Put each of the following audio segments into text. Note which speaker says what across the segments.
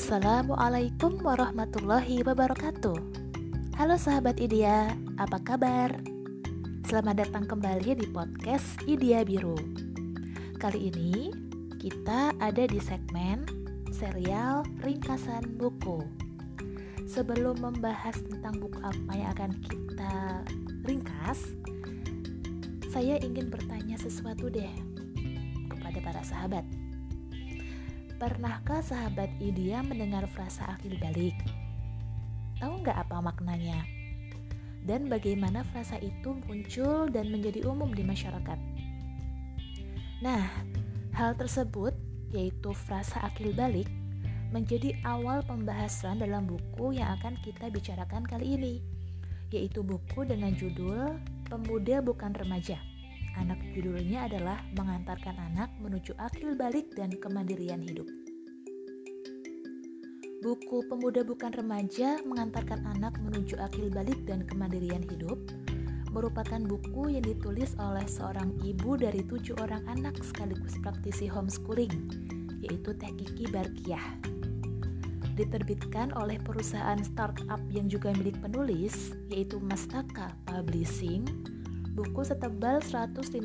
Speaker 1: Assalamualaikum warahmatullahi wabarakatuh. Halo sahabat Idia, apa kabar? Selamat datang kembali di podcast Idia Biru. Kali ini kita ada di segmen serial ringkasan buku. Sebelum membahas tentang buku apa yang akan kita ringkas Saya ingin bertanya sesuatu deh kepada para sahabat Pernahkah sahabat Idia mendengar frasa akil balik? Tahu nggak apa maknanya? Dan bagaimana frasa itu muncul dan menjadi umum di masyarakat? Nah, hal tersebut yaitu frasa akil balik menjadi awal pembahasan dalam buku yang akan kita bicarakan kali ini, yaitu buku dengan judul Pemuda Bukan Remaja anak judulnya adalah mengantarkan anak menuju akil balik dan kemandirian hidup. Buku Pemuda Bukan Remaja mengantarkan anak menuju akil balik dan kemandirian hidup merupakan buku yang ditulis oleh seorang ibu dari tujuh orang anak sekaligus praktisi homeschooling, yaitu Teh Kiki Barkiah. Diterbitkan oleh perusahaan startup yang juga milik penulis, yaitu Mastaka Publishing, Buku setebal 151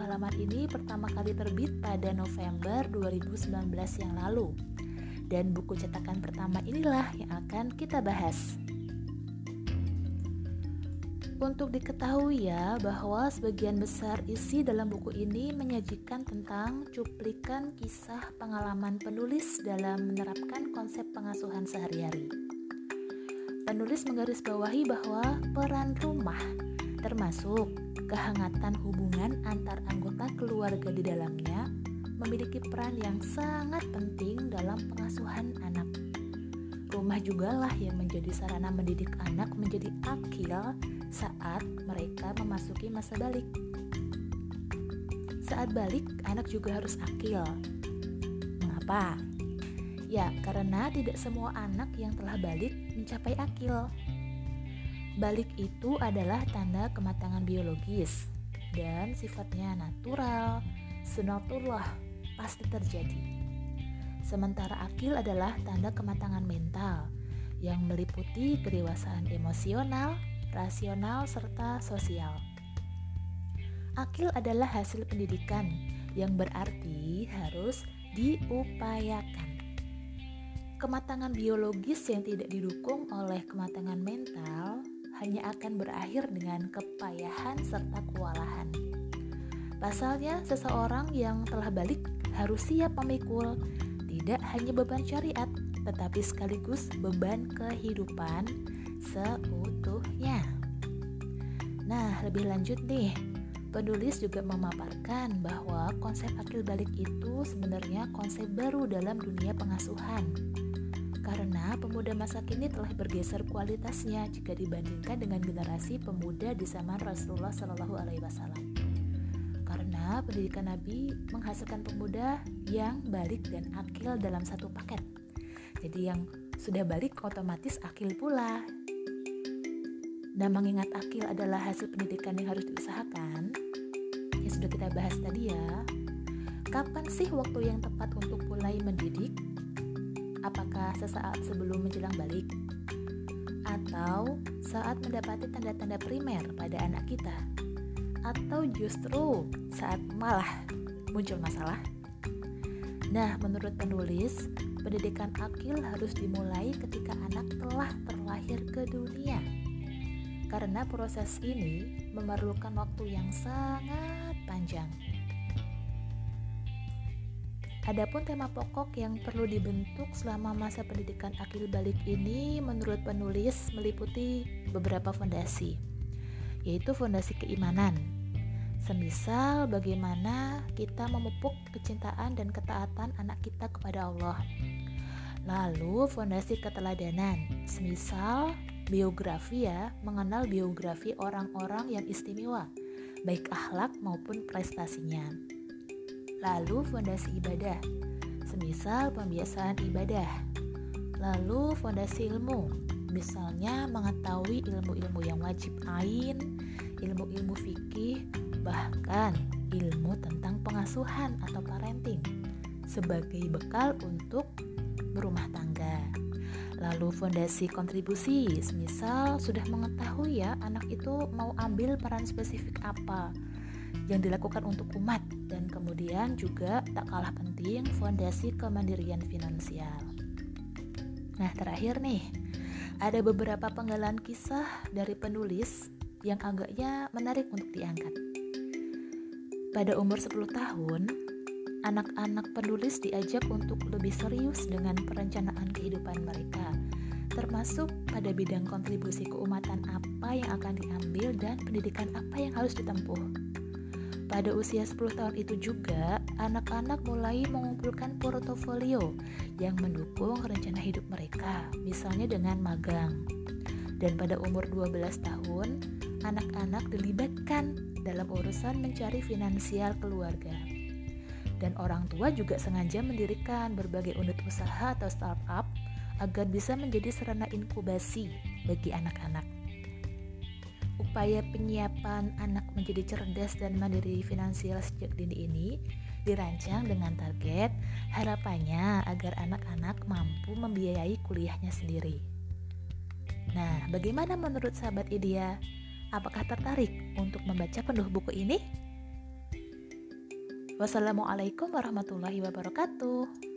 Speaker 1: halaman ini pertama kali terbit pada November 2019 yang lalu. Dan buku cetakan pertama inilah yang akan kita bahas. Untuk diketahui ya bahwa sebagian besar isi dalam buku ini menyajikan tentang cuplikan kisah pengalaman penulis dalam menerapkan konsep pengasuhan sehari-hari. Penulis menggarisbawahi bahwa peran rumah termasuk kehangatan hubungan antar anggota keluarga di dalamnya memiliki peran yang sangat penting dalam pengasuhan anak. Rumah juga lah yang menjadi sarana mendidik anak menjadi akil saat mereka memasuki masa balik. Saat balik, anak juga harus akil. Mengapa? Ya, karena tidak semua anak yang telah balik mencapai akil. Balik itu adalah tanda kematangan biologis dan sifatnya natural, sunatullah, pasti terjadi. Sementara akil adalah tanda kematangan mental yang meliputi kedewasaan emosional, rasional, serta sosial. Akil adalah hasil pendidikan yang berarti harus diupayakan. Kematangan biologis yang tidak didukung oleh kematangan mental hanya akan berakhir dengan kepayahan serta kewalahan. Pasalnya, seseorang yang telah balik harus siap memikul tidak hanya beban syariat, tetapi sekaligus beban kehidupan seutuhnya. Nah, lebih lanjut nih, penulis juga memaparkan bahwa konsep akil balik itu sebenarnya konsep baru dalam dunia pengasuhan karena pemuda masa kini telah bergeser kualitasnya jika dibandingkan dengan generasi pemuda di zaman Rasulullah Shallallahu Alaihi Wasallam. Karena pendidikan Nabi menghasilkan pemuda yang balik dan akil dalam satu paket. Jadi yang sudah balik otomatis akil pula. Dan mengingat akil adalah hasil pendidikan yang harus diusahakan, yang sudah kita bahas tadi ya. Kapan sih waktu yang tepat untuk mulai mendidik Apakah sesaat sebelum menjelang balik? Atau saat mendapati tanda-tanda primer pada anak kita? Atau justru saat malah muncul masalah? Nah, menurut penulis, pendidikan akil harus dimulai ketika anak telah terlahir ke dunia. Karena proses ini memerlukan waktu yang sangat panjang. Adapun tema pokok yang perlu dibentuk selama masa pendidikan akil balik ini menurut penulis meliputi beberapa fondasi, yaitu fondasi keimanan. Semisal bagaimana kita memupuk kecintaan dan ketaatan anak kita kepada Allah. Lalu fondasi keteladanan, semisal biografi ya, mengenal biografi orang-orang yang istimewa, baik akhlak maupun prestasinya. Lalu fondasi ibadah, semisal pembiasaan ibadah. Lalu fondasi ilmu, misalnya mengetahui ilmu-ilmu yang wajib ain, ilmu-ilmu fikih, bahkan ilmu tentang pengasuhan atau parenting sebagai bekal untuk berumah tangga. Lalu fondasi kontribusi, misal sudah mengetahui ya anak itu mau ambil peran spesifik apa yang dilakukan untuk umat dan kemudian juga tak kalah penting fondasi kemandirian finansial. Nah, terakhir nih, ada beberapa penggalan kisah dari penulis yang agaknya menarik untuk diangkat. Pada umur 10 tahun, anak-anak penulis diajak untuk lebih serius dengan perencanaan kehidupan mereka, termasuk pada bidang kontribusi keumatan apa yang akan diambil dan pendidikan apa yang harus ditempuh. Pada usia 10 tahun itu juga, anak-anak mulai mengumpulkan portofolio yang mendukung rencana hidup mereka, misalnya dengan magang. Dan pada umur 12 tahun, anak-anak dilibatkan dalam urusan mencari finansial keluarga dan orang tua juga sengaja mendirikan berbagai unit usaha atau startup agar bisa menjadi sarana inkubasi bagi anak-anak. Upaya penyiapan anak menjadi cerdas dan mandiri finansial sejak dini ini dirancang dengan target harapannya agar anak-anak mampu membiayai kuliahnya sendiri. Nah, bagaimana menurut sahabat Idia? Apakah tertarik untuk membaca penuh buku ini? Wassalamualaikum warahmatullahi wabarakatuh.